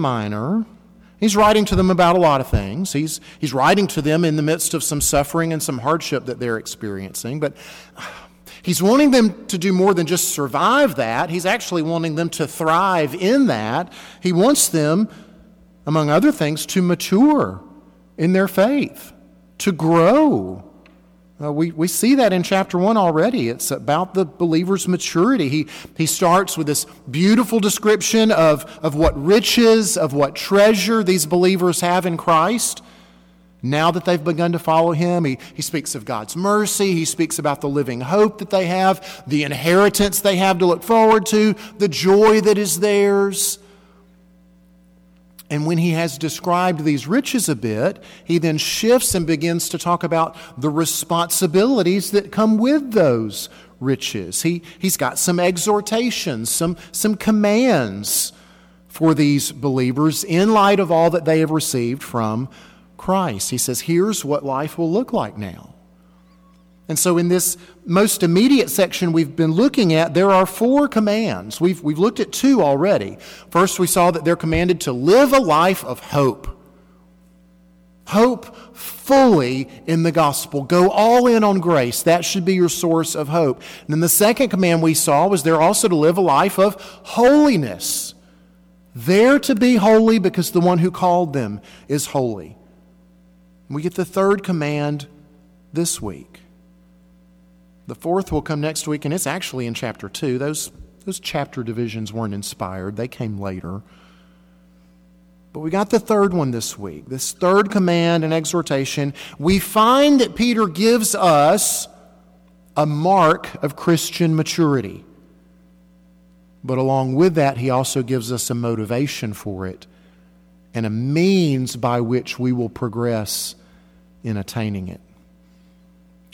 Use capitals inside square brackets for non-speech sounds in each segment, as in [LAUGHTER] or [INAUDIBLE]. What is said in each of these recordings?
Minor. He's writing to them about a lot of things. He's, he's writing to them in the midst of some suffering and some hardship that they're experiencing. But he's wanting them to do more than just survive that. He's actually wanting them to thrive in that. He wants them, among other things, to mature in their faith, to grow. Uh, we, we see that in chapter 1 already. It's about the believer's maturity. He, he starts with this beautiful description of, of what riches, of what treasure these believers have in Christ. Now that they've begun to follow him, he, he speaks of God's mercy. He speaks about the living hope that they have, the inheritance they have to look forward to, the joy that is theirs. And when he has described these riches a bit, he then shifts and begins to talk about the responsibilities that come with those riches. He, he's got some exhortations, some, some commands for these believers in light of all that they have received from Christ. He says, here's what life will look like now. And so, in this most immediate section we've been looking at, there are four commands. We've, we've looked at two already. First, we saw that they're commanded to live a life of hope. Hope fully in the gospel. Go all in on grace. That should be your source of hope. And then the second command we saw was they're also to live a life of holiness. They're to be holy because the one who called them is holy. We get the third command this week the fourth will come next week, and it's actually in chapter 2. Those, those chapter divisions weren't inspired, they came later. But we got the third one this week, this third command and exhortation. We find that Peter gives us a mark of Christian maturity. But along with that, he also gives us a motivation for it and a means by which we will progress in attaining it.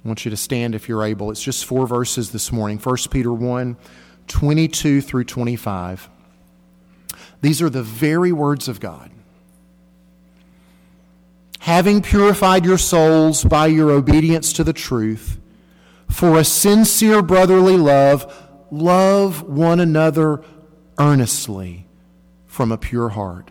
I want you to stand if you're able. It's just four verses this morning 1 Peter 1 22 through 25. These are the very words of God. Having purified your souls by your obedience to the truth, for a sincere brotherly love, love one another earnestly from a pure heart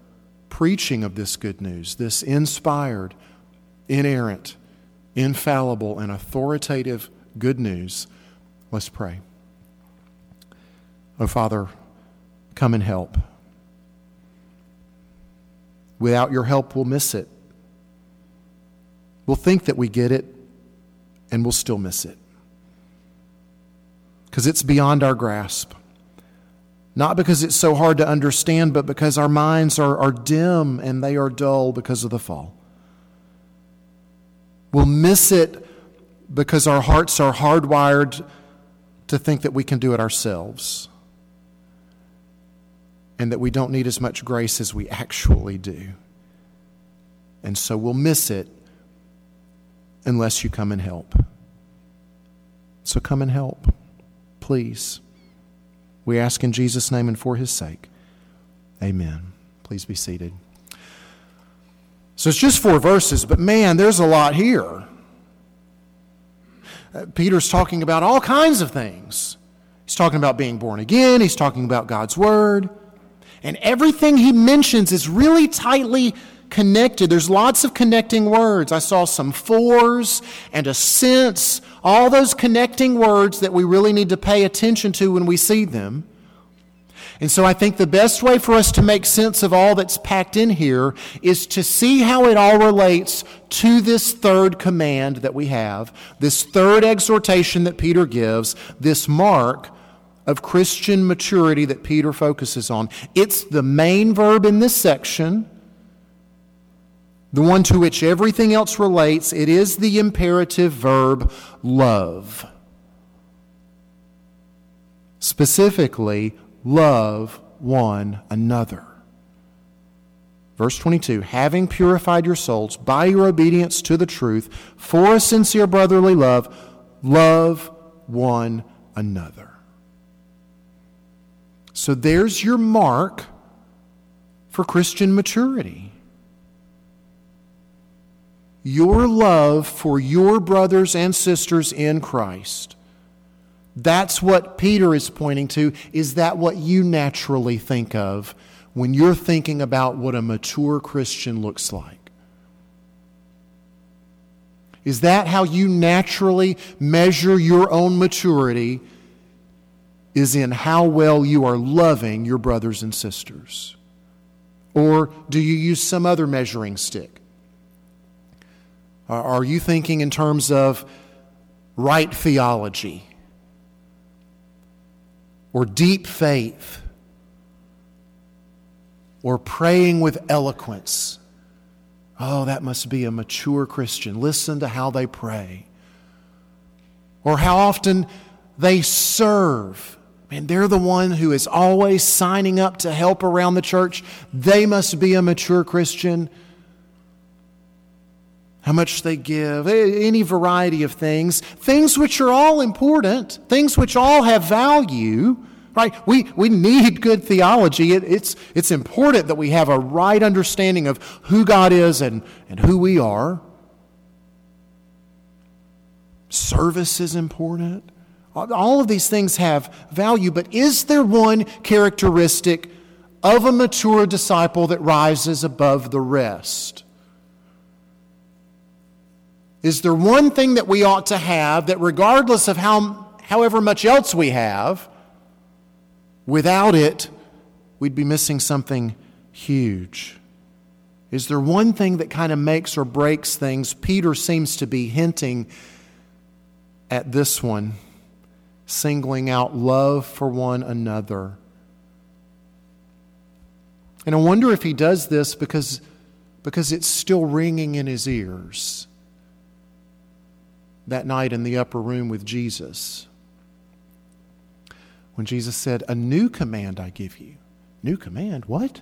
preaching of this good news, this inspired, inerrant, infallible, and authoritative good news, let's pray. Oh, Father, come and help. Without your help, we'll miss it. We'll think that we get it, and we'll still miss it. Because it's beyond our grasp. Not because it's so hard to understand, but because our minds are, are dim and they are dull because of the fall. We'll miss it because our hearts are hardwired to think that we can do it ourselves and that we don't need as much grace as we actually do. And so we'll miss it unless you come and help. So come and help, please. We ask in Jesus' name and for his sake. Amen. Please be seated. So it's just four verses, but man, there's a lot here. Uh, Peter's talking about all kinds of things. He's talking about being born again, he's talking about God's Word. And everything he mentions is really tightly connected. There's lots of connecting words. I saw some fours and a sense, all those connecting words that we really need to pay attention to when we see them. And so I think the best way for us to make sense of all that's packed in here is to see how it all relates to this third command that we have, this third exhortation that Peter gives, this mark of Christian maturity that Peter focuses on. It's the main verb in this section the one to which everything else relates, it is the imperative verb love. Specifically, love one another. Verse 22 Having purified your souls by your obedience to the truth for a sincere brotherly love, love one another. So there's your mark for Christian maturity. Your love for your brothers and sisters in Christ. That's what Peter is pointing to. Is that what you naturally think of when you're thinking about what a mature Christian looks like? Is that how you naturally measure your own maturity? Is in how well you are loving your brothers and sisters? Or do you use some other measuring stick? Are you thinking in terms of right theology or deep faith or praying with eloquence? Oh, that must be a mature Christian. Listen to how they pray. Or how often they serve. Man, they're the one who is always signing up to help around the church. They must be a mature Christian how much they give, any variety of things, things which are all important, things which all have value, right? We, we need good theology. It, it's, it's important that we have a right understanding of who God is and, and who we are. Service is important. All of these things have value, but is there one characteristic of a mature disciple that rises above the rest? Is there one thing that we ought to have that, regardless of how, however much else we have, without it, we'd be missing something huge? Is there one thing that kind of makes or breaks things? Peter seems to be hinting at this one, singling out love for one another. And I wonder if he does this because, because it's still ringing in his ears that night in the upper room with Jesus. When Jesus said, A new command I give you. New command? What?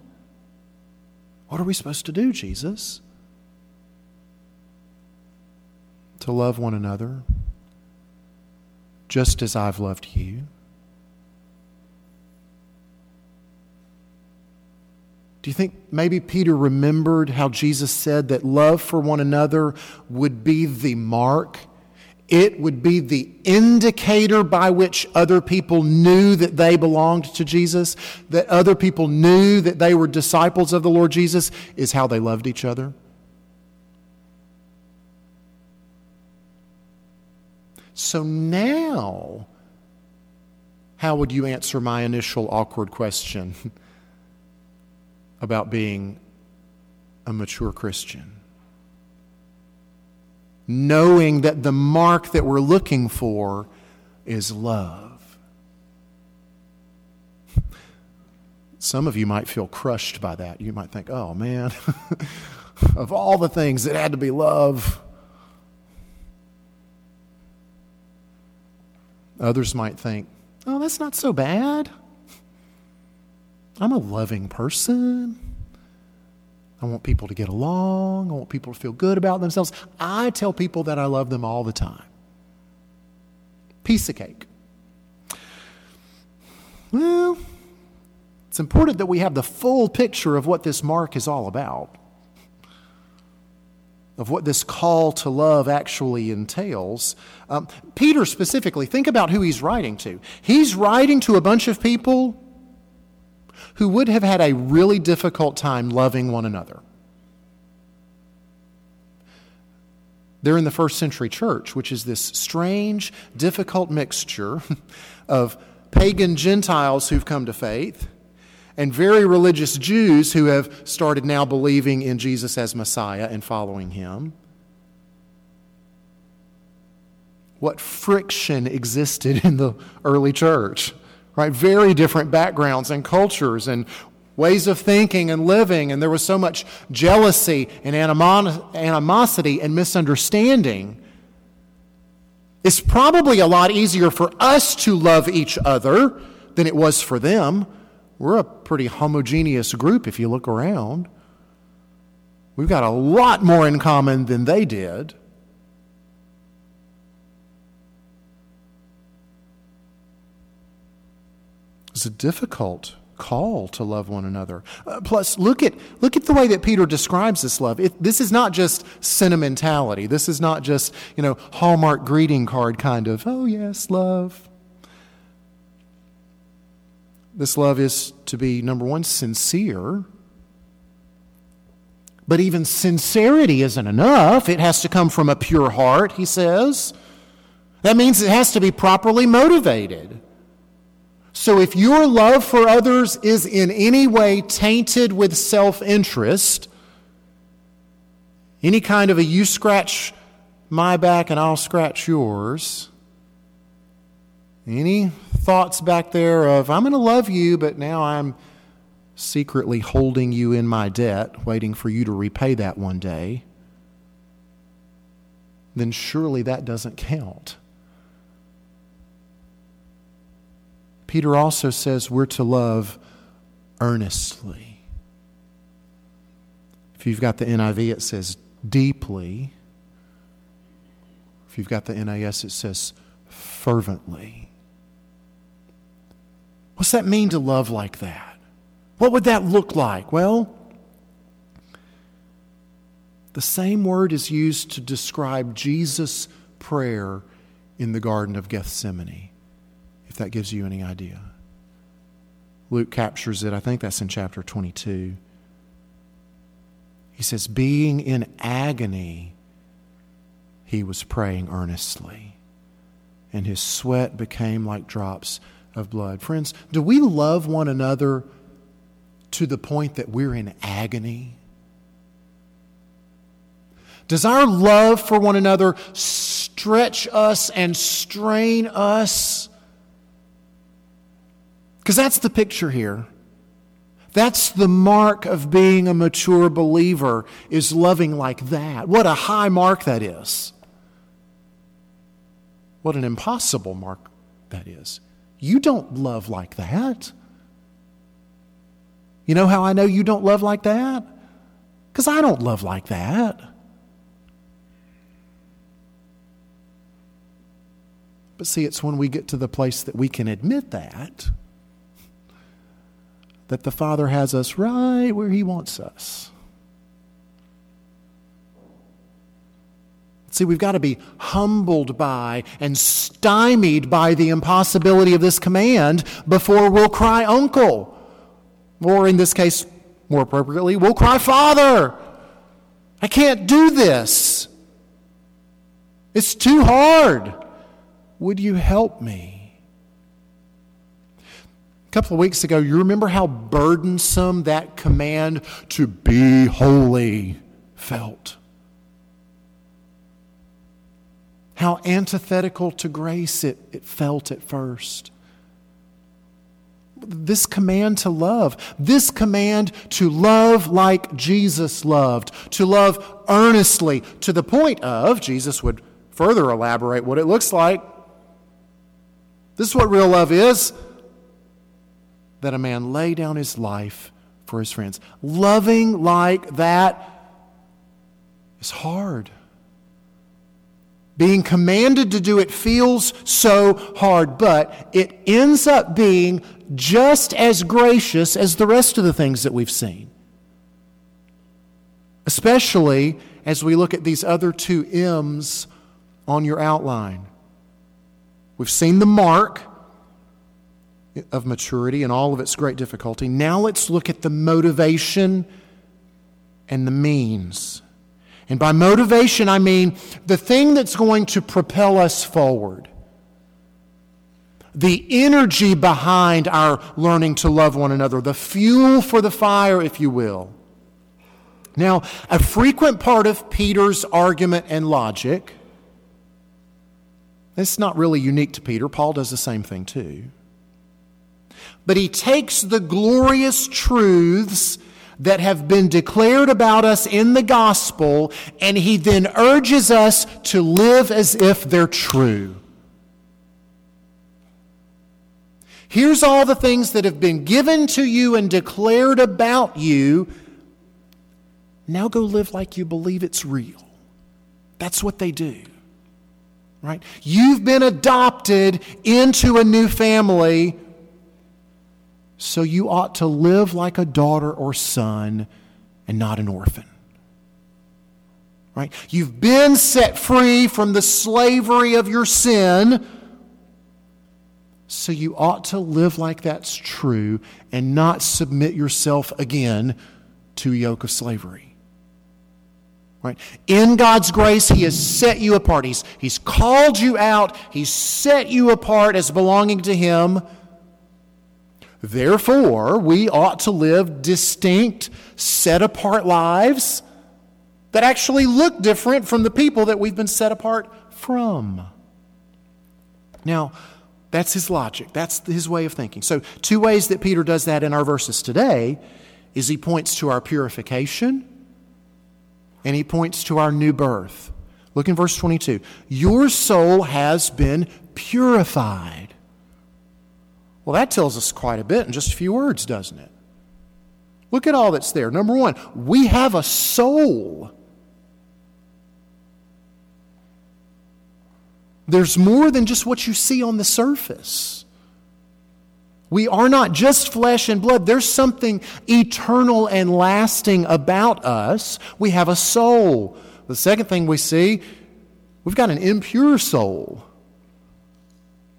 What are we supposed to do, Jesus? To love one another, just as I've loved you. Do you think maybe Peter remembered how Jesus said that love for one another would be the mark it would be the indicator by which other people knew that they belonged to Jesus, that other people knew that they were disciples of the Lord Jesus, is how they loved each other. So now, how would you answer my initial awkward question [LAUGHS] about being a mature Christian? Knowing that the mark that we're looking for is love. Some of you might feel crushed by that. You might think, oh man, [LAUGHS] of all the things, it had to be love. Others might think, oh, that's not so bad. I'm a loving person. I want people to get along. I want people to feel good about themselves. I tell people that I love them all the time. Piece of cake. Well, it's important that we have the full picture of what this mark is all about, of what this call to love actually entails. Um, Peter specifically, think about who he's writing to. He's writing to a bunch of people who would have had a really difficult time loving one another. They're in the first century church, which is this strange, difficult mixture [LAUGHS] of pagan Gentiles who've come to faith and very religious Jews who have started now believing in Jesus as Messiah and following him. What friction existed [LAUGHS] in the early church? Right? Very different backgrounds and cultures and ways of thinking and living, and there was so much jealousy and animosity and misunderstanding. It's probably a lot easier for us to love each other than it was for them. We're a pretty homogeneous group if you look around. We've got a lot more in common than they did. It's a difficult call to love one another. Uh, plus, look at, look at the way that Peter describes this love. It, this is not just sentimentality. This is not just, you know, Hallmark greeting card kind of, oh, yes, love. This love is to be, number one, sincere. But even sincerity isn't enough. It has to come from a pure heart, he says. That means it has to be properly motivated. So if your love for others is in any way tainted with self interest, any kind of a you scratch my back and I'll scratch yours, any thoughts back there of, I'm going to love you, but now I'm secretly holding you in my debt, waiting for you to repay that one day, then surely that doesn't count. Peter also says we're to love earnestly. If you've got the NIV, it says deeply. If you've got the NAS, it says fervently. What's that mean to love like that? What would that look like? Well, the same word is used to describe Jesus' prayer in the Garden of Gethsemane that gives you any idea. Luke captures it. I think that's in chapter 22. He says, Being in agony, he was praying earnestly, and his sweat became like drops of blood. Friends, do we love one another to the point that we're in agony? Does our love for one another stretch us and strain us because that's the picture here. That's the mark of being a mature believer, is loving like that. What a high mark that is. What an impossible mark that is. You don't love like that. You know how I know you don't love like that? Because I don't love like that. But see, it's when we get to the place that we can admit that that the Father has us right where He wants us. See, we've got to be humbled by and stymied by the impossibility of this command before we'll cry, Uncle. Or in this case, more appropriately, we'll cry, Father. I can't do this. It's too hard. Would you help me? Couple of weeks ago, you remember how burdensome that command to be holy felt? How antithetical to grace it, it felt at first. This command to love, this command to love like Jesus loved, to love earnestly, to the point of, Jesus would further elaborate what it looks like. This is what real love is that a man lay down his life for his friends. Loving like that is hard. Being commanded to do it feels so hard, but it ends up being just as gracious as the rest of the things that we've seen. Especially as we look at these other two M's on your outline. We've seen the mark, of maturity and all of its great difficulty. Now let's look at the motivation and the means. And by motivation, I mean the thing that's going to propel us forward. The energy behind our learning to love one another, the fuel for the fire, if you will. Now, a frequent part of Peter's argument and logic, it's not really unique to Peter, Paul does the same thing too but he takes the glorious truths that have been declared about us in the gospel, and he then urges us to live as if they're true. Here's all the things that have been given to you and declared about you. Now go live like you believe it's real. That's what they do. Right? You've been adopted into a new family, so you ought to live like a daughter or son and not an orphan. Right? You've been set free from the slavery of your sin. So you ought to live like that's true and not submit yourself again to a yoke of slavery. Right? In God's grace, He has set you apart. He's, he's called you out. He's set you apart as belonging to Him. Therefore, we ought to live distinct, set apart lives that actually look different from the people that we've been set apart from. Now, that's his logic. That's his way of thinking. So, two ways that Peter does that in our verses today is he points to our purification and he points to our new birth. Look in verse 22. Your soul has been purified. Well, that tells us quite a bit in just a few words, doesn't it? Look at all that's there. Number one, we have a soul. There's more than just what you see on the surface. We are not just flesh and blood. There's something eternal and lasting about us. We have a soul. The second thing we see, we've got an impure soul.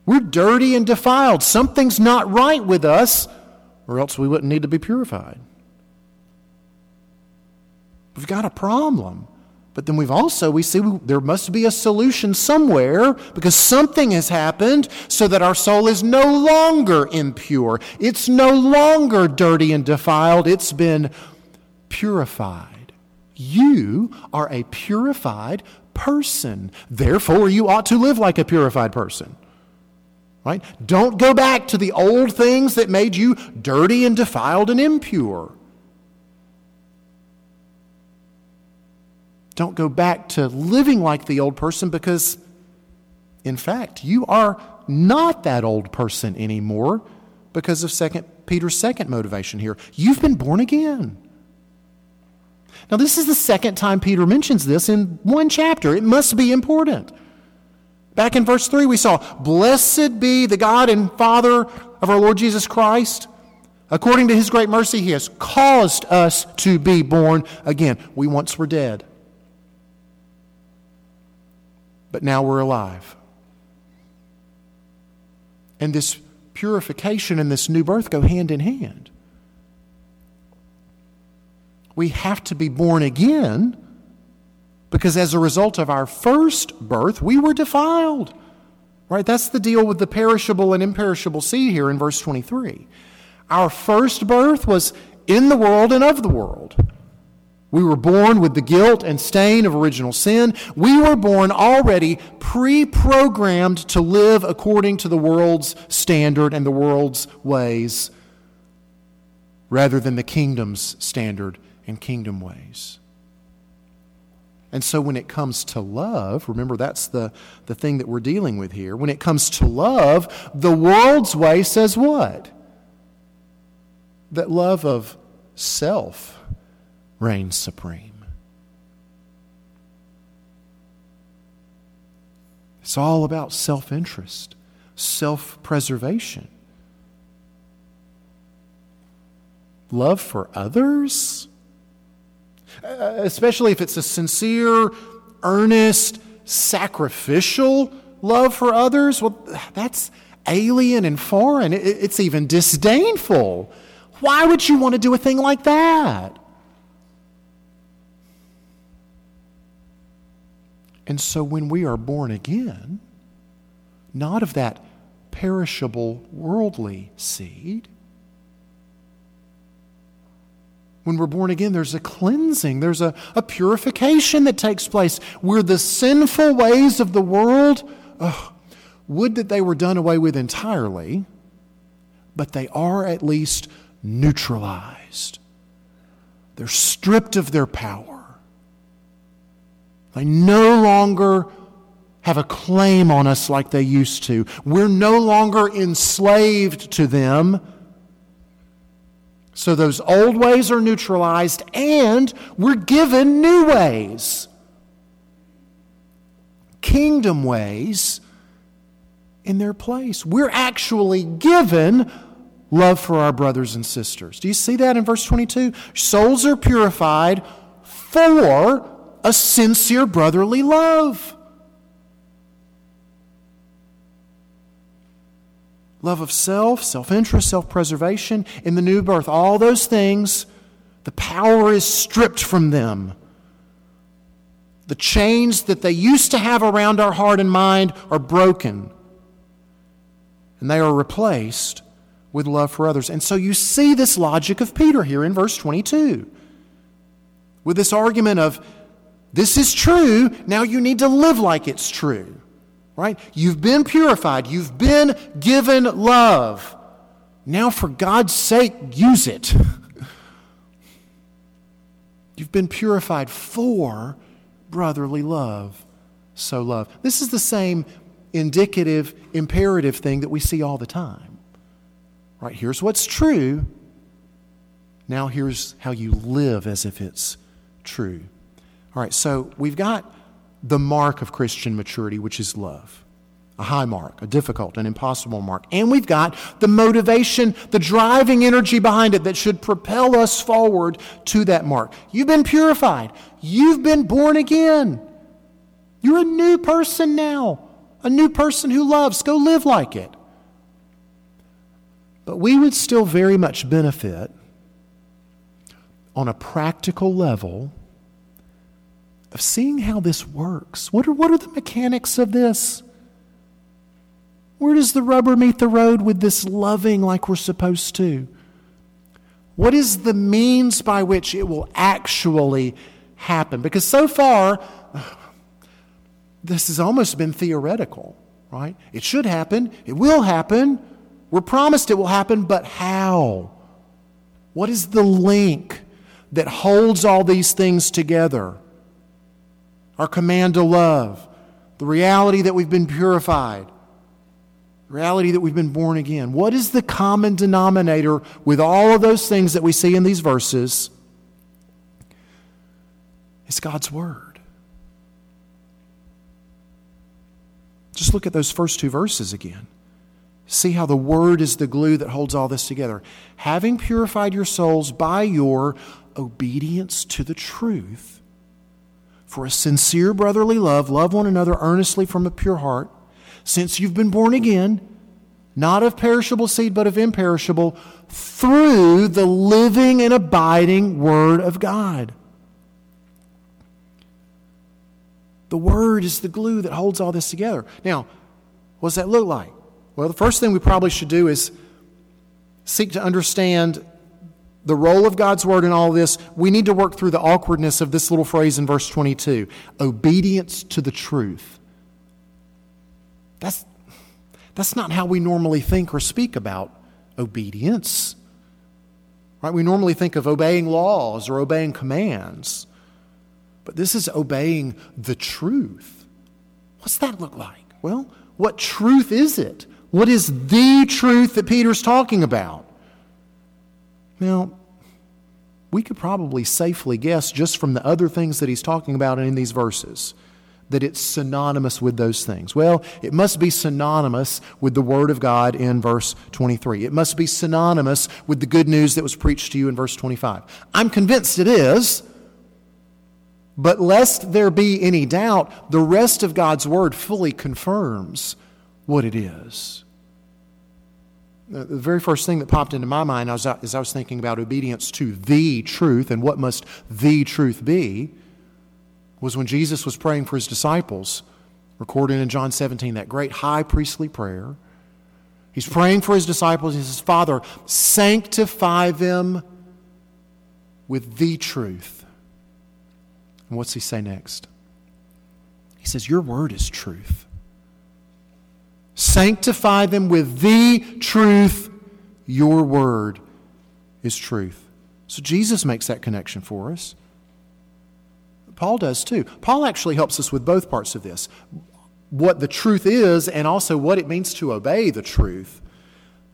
We're dirty and defiled. Something's not right with us, or else we wouldn't need to be purified. We've got a problem. But then we've also, we see there must be a solution somewhere because something has happened so that our soul is no longer impure. It's no longer dirty and defiled. It's been purified. You are a purified person. Therefore, you ought to live like a purified person. Right? Don't go back to the old things that made you dirty and defiled and impure. Don't go back to living like the old person because, in fact, you are not that old person anymore because of second, Peter's second motivation here. You've been born again. Now, this is the second time Peter mentions this in one chapter. It must be important. Back in verse 3, we saw, Blessed be the God and Father of our Lord Jesus Christ. According to his great mercy, he has caused us to be born again. We once were dead but now we're alive. And this purification and this new birth go hand in hand. We have to be born again because as a result of our first birth, we were defiled. Right? That's the deal with the perishable and imperishable seed here in verse 23. Our first birth was in the world and of the world. We were born with the guilt and stain of original sin. We were born already pre programmed to live according to the world's standard and the world's ways rather than the kingdom's standard and kingdom ways. And so when it comes to love, remember that's the, the thing that we're dealing with here. When it comes to love, the world's way says what? That love of self reigns supreme. It's all about self interest, self preservation. Love for others, Uh, especially if it's a sincere, earnest, sacrificial love for others, well, that's alien and foreign. It's even disdainful. Why would you want to do a thing like that? And so when we are born again, not of that perishable worldly seed, when we're born again, there's a cleansing, there's a, a purification that takes place where the sinful ways of the world, oh, would that they were done away with entirely, but they are at least neutralized. They're stripped of their power. They no longer have a claim on us like they used to. We're no longer enslaved to them. So those old ways are neutralized, and we're given new ways. Kingdom ways in their place. We're actually given love for our brothers and sisters. Do you see that in verse 22? Souls are purified for a sincere brotherly love. Love of self, self interest, self preservation in the new birth, all those things, the power is stripped from them. The chains that they used to have around our heart and mind are broken. And they are replaced with love for others. And so you see this logic of Peter here in verse 22 with this argument of this is true, now you need to live like it's true. Right? You've been purified, you've been given love. Now, for God's sake, use it. [LAUGHS] You've been purified for brotherly love. So, love. This is the same indicative, imperative thing that we see all the time. Right? Here's what's true. Now, here's how you live as if it's true. All right, so we've got the mark of Christian maturity, which is love. A high mark, a difficult, an impossible mark. And we've got the motivation, the driving energy behind it that should propel us forward to that mark. You've been purified. You've been born again. You're a new person now, a new person who loves. Go live like it. But we would still very much benefit on a practical level of seeing how this works. What are, what are the mechanics of this? Where does the rubber meet the road with this loving like we're supposed to? What is the means by which it will actually happen? Because so far, this has almost been theoretical, right? It should happen, it will happen, we're promised it will happen, but how? What is the link that holds all these things together? Our command to love, the reality that we've been purified, the reality that we've been born again. What is the common denominator with all of those things that we see in these verses? It's God's Word. Just look at those first two verses again. See how the Word is the glue that holds all this together. Having purified your souls by your obedience to the truth for a sincere brotherly love, love one another earnestly from a pure heart, since you've been born again, not of perishable seed, but of imperishable, through the living and abiding Word of God. The Word is the glue that holds all this together. Now, what does that look like? Well, the first thing we probably should do is seek to understand the role of God's word in all this, we need to work through the awkwardness of this little phrase in verse 22 obedience to the truth. That's, that's not how we normally think or speak about obedience. Right? We normally think of obeying laws or obeying commands. But this is obeying the truth. What's that look like? Well, what truth is it? What is the truth that Peter's talking about? Now, we could probably safely guess just from the other things that he's talking about in these verses that it's synonymous with those things. Well, it must be synonymous with the Word of God in verse 23. It must be synonymous with the good news that was preached to you in verse 25. I'm convinced it is, but lest there be any doubt, the rest of God's Word fully confirms what it is the very first thing that popped into my mind as I, as I was thinking about obedience to the truth and what must the truth be was when Jesus was praying for his disciples, recorded in John 17, that great high priestly prayer. He's praying for his disciples. He says, Father, sanctify them with the truth. And what's he say next? He says, Your word is truth. Sanctify them with the truth. Your word is truth. So Jesus makes that connection for us. Paul does too. Paul actually helps us with both parts of this what the truth is and also what it means to obey the truth.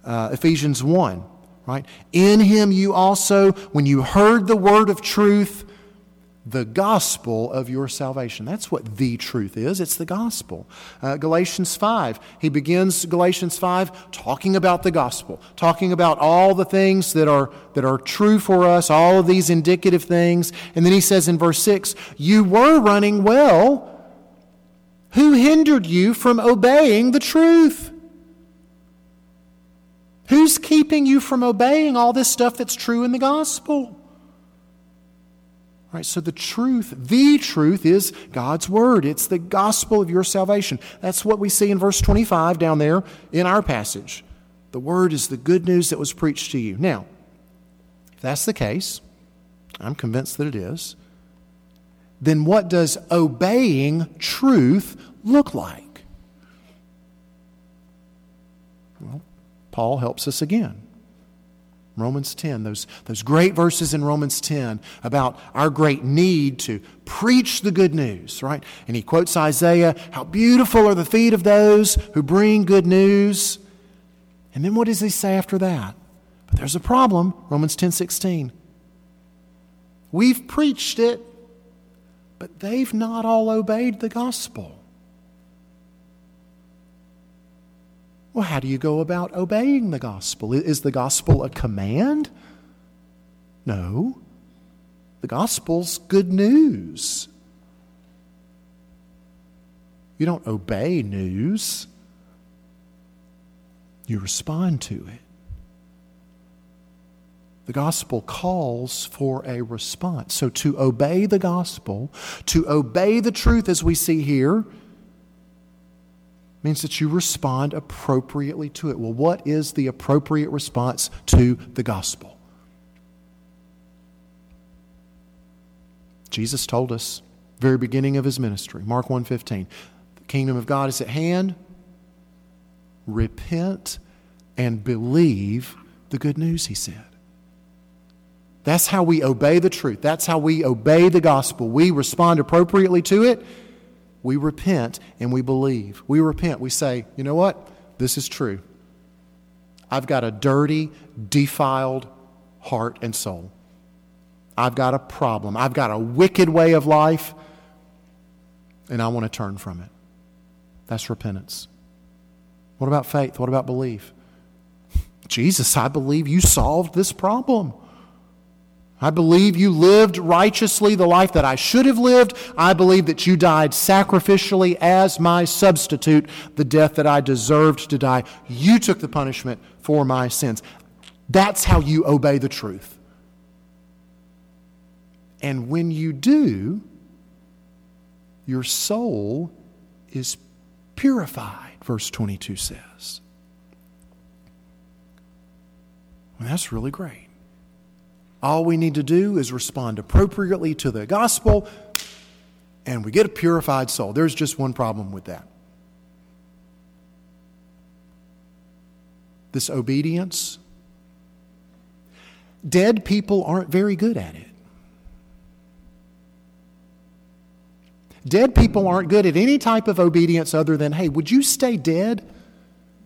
Uh, Ephesians 1, right? In him you also, when you heard the word of truth, the gospel of your salvation. That's what the truth is. It's the gospel. Uh, Galatians 5, he begins Galatians 5 talking about the gospel, talking about all the things that are, that are true for us, all of these indicative things. And then he says in verse 6, You were running well. Who hindered you from obeying the truth? Who's keeping you from obeying all this stuff that's true in the gospel? Right, so the truth, the truth is God's word. It's the gospel of your salvation. That's what we see in verse 25 down there in our passage. The word is the good news that was preached to you. Now, if that's the case, I'm convinced that it is, then what does obeying truth look like? Well, Paul helps us again. Romans 10, those, those great verses in Romans 10 about our great need to preach the good news, right? And he quotes Isaiah, How beautiful are the feet of those who bring good news. And then what does he say after that? But there's a problem, Romans 10 16. We've preached it, but they've not all obeyed the gospel. Well, how do you go about obeying the gospel? Is the gospel a command? No. The gospel's good news. You don't obey news, you respond to it. The gospel calls for a response. So, to obey the gospel, to obey the truth as we see here, means that you respond appropriately to it. Well, what is the appropriate response to the gospel? Jesus told us very beginning of his ministry, Mark 1:15, the kingdom of God is at hand. Repent and believe the good news, he said. That's how we obey the truth. That's how we obey the gospel. We respond appropriately to it we repent and we believe. We repent. We say, you know what? This is true. I've got a dirty, defiled heart and soul. I've got a problem. I've got a wicked way of life, and I want to turn from it. That's repentance. What about faith? What about belief? Jesus, I believe you solved this problem. I believe you lived righteously the life that I should have lived. I believe that you died sacrificially as my substitute, the death that I deserved to die. You took the punishment for my sins. That's how you obey the truth. And when you do, your soul is purified, verse 22 says. Well, that's really great. All we need to do is respond appropriately to the gospel, and we get a purified soul. There's just one problem with that. This obedience, dead people aren't very good at it. Dead people aren't good at any type of obedience other than, hey, would you stay dead?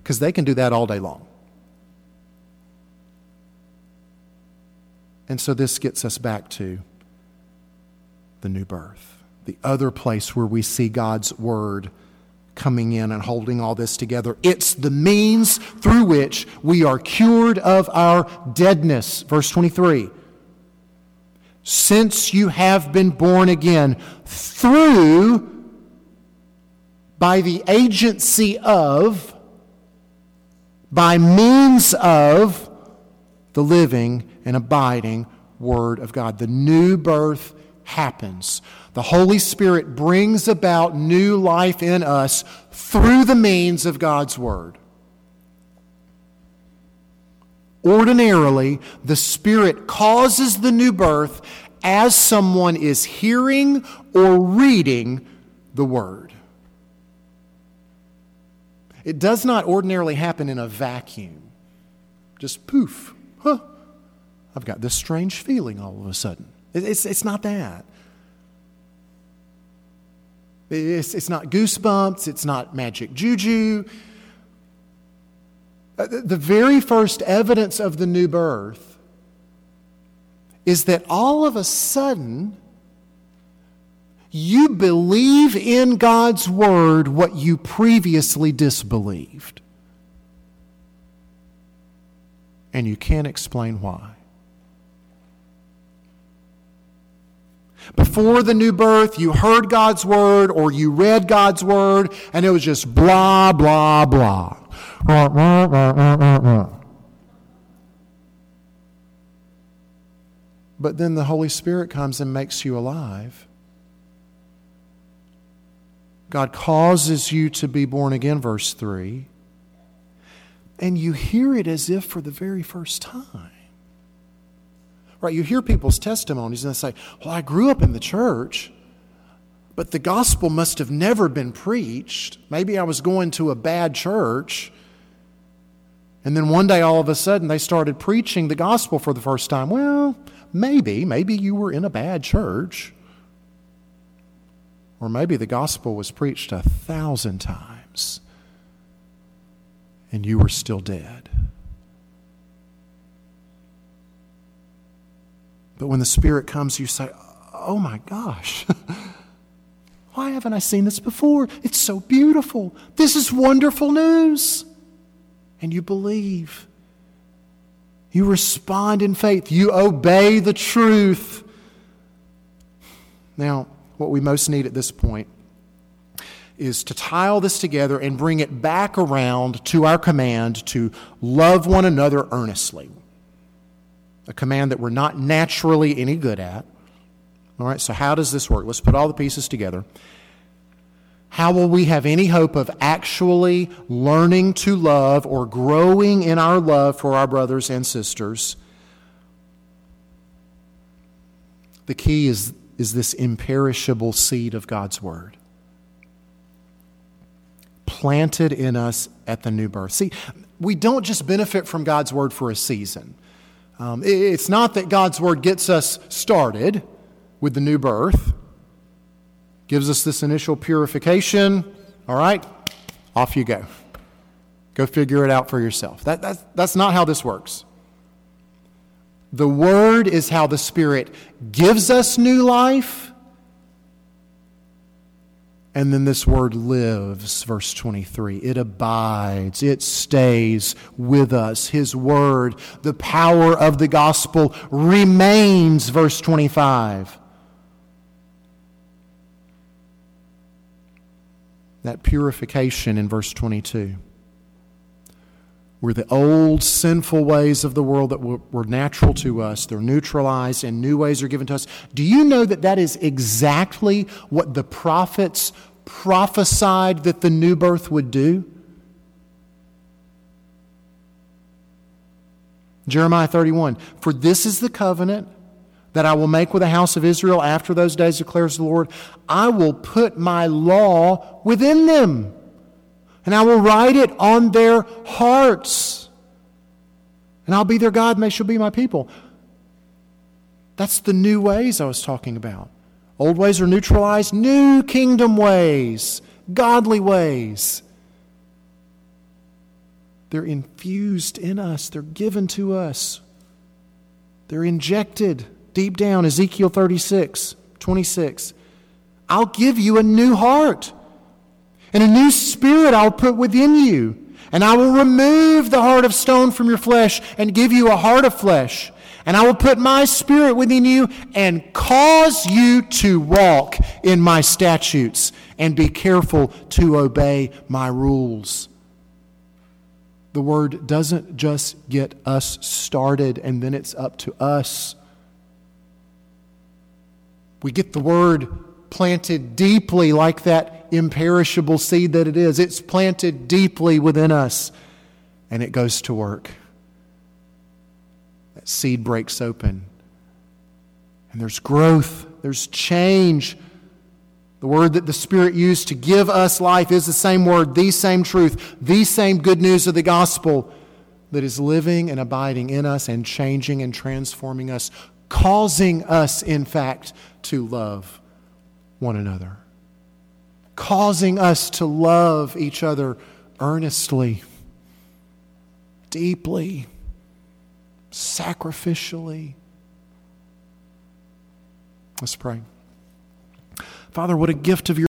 Because they can do that all day long. And so this gets us back to the new birth, the other place where we see God's word coming in and holding all this together. It's the means through which we are cured of our deadness. Verse 23 Since you have been born again through, by the agency of, by means of the living and abiding Word of God. The new birth happens. The Holy Spirit brings about new life in us through the means of God's Word. Ordinarily, the Spirit causes the new birth as someone is hearing or reading the Word. It does not ordinarily happen in a vacuum. Just poof, huh, I've got this strange feeling all of a sudden. It's, it's not that. It's, it's not goosebumps, it's not magic juju. Uh, the very first evidence of the new birth is that all of a sudden, you believe in God's Word what you previously disbelieved. And you can't explain why. Before the new birth, you heard God's Word or you read God's Word, and it was just blah, blah, blah. But then the Holy Spirit comes and makes you alive. God causes you to be born again, verse 3. And you hear it as if for the very first time. Right? You hear people's testimonies and they say, Well, I grew up in the church, but the gospel must have never been preached. Maybe I was going to a bad church. And then one day, all of a sudden, they started preaching the gospel for the first time. Well, maybe. Maybe you were in a bad church. Or maybe the gospel was preached a thousand times and you were still dead. But when the Spirit comes, you say, Oh my gosh, [LAUGHS] why haven't I seen this before? It's so beautiful. This is wonderful news. And you believe. You respond in faith. You obey the truth. Now, what we most need at this point is to tie all this together and bring it back around to our command to love one another earnestly. A command that we're not naturally any good at. All right, so how does this work? Let's put all the pieces together. How will we have any hope of actually learning to love or growing in our love for our brothers and sisters? The key is is this imperishable seed of God's Word. Planted in us at the new birth. See, we don't just benefit from God's Word for a season. Um, it's not that God's Word gets us started with the new birth, gives us this initial purification. All right, off you go. Go figure it out for yourself. That, that's, that's not how this works. The Word is how the Spirit gives us new life. And then this word lives, verse 23. It abides, it stays with us. His word, the power of the gospel remains, verse 25. That purification in verse 22 where the old sinful ways of the world that were, natural to us they're neutralized and new ways are given to us do you know that that is exactly what the prophets prophesied that the new birth would do jeremiah 31 for this is the covenant that I will make with the house of Israel after those days, declares the Lord. I will put my law within them and I will write it on their hearts. And I'll be their God, and they shall be my people. That's the new ways I was talking about. Old ways are neutralized, new kingdom ways, godly ways. They're infused in us, they're given to us, they're injected deep down. Ezekiel 36, 26. I'll give you a new heart and a new spirit I'll put within you. And I will remove the heart of stone from your flesh and give you a heart of flesh. And I will put my spirit within you and cause you to walk in my statutes and be careful to obey my rules. The word doesn't just get us started and then it's up to us. We get the word planted deeply like that imperishable seed that it is. It's planted deeply within us and it goes to work. That seed breaks open and there's growth, there's change. The word that the Spirit used to give us life is the same word, the same truth, the same good news of the gospel that is living and abiding in us and changing and transforming us, causing us, in fact, to love one another, causing us to love each other earnestly. deeply, sacrificially. Let's pray. Father, what a gift of your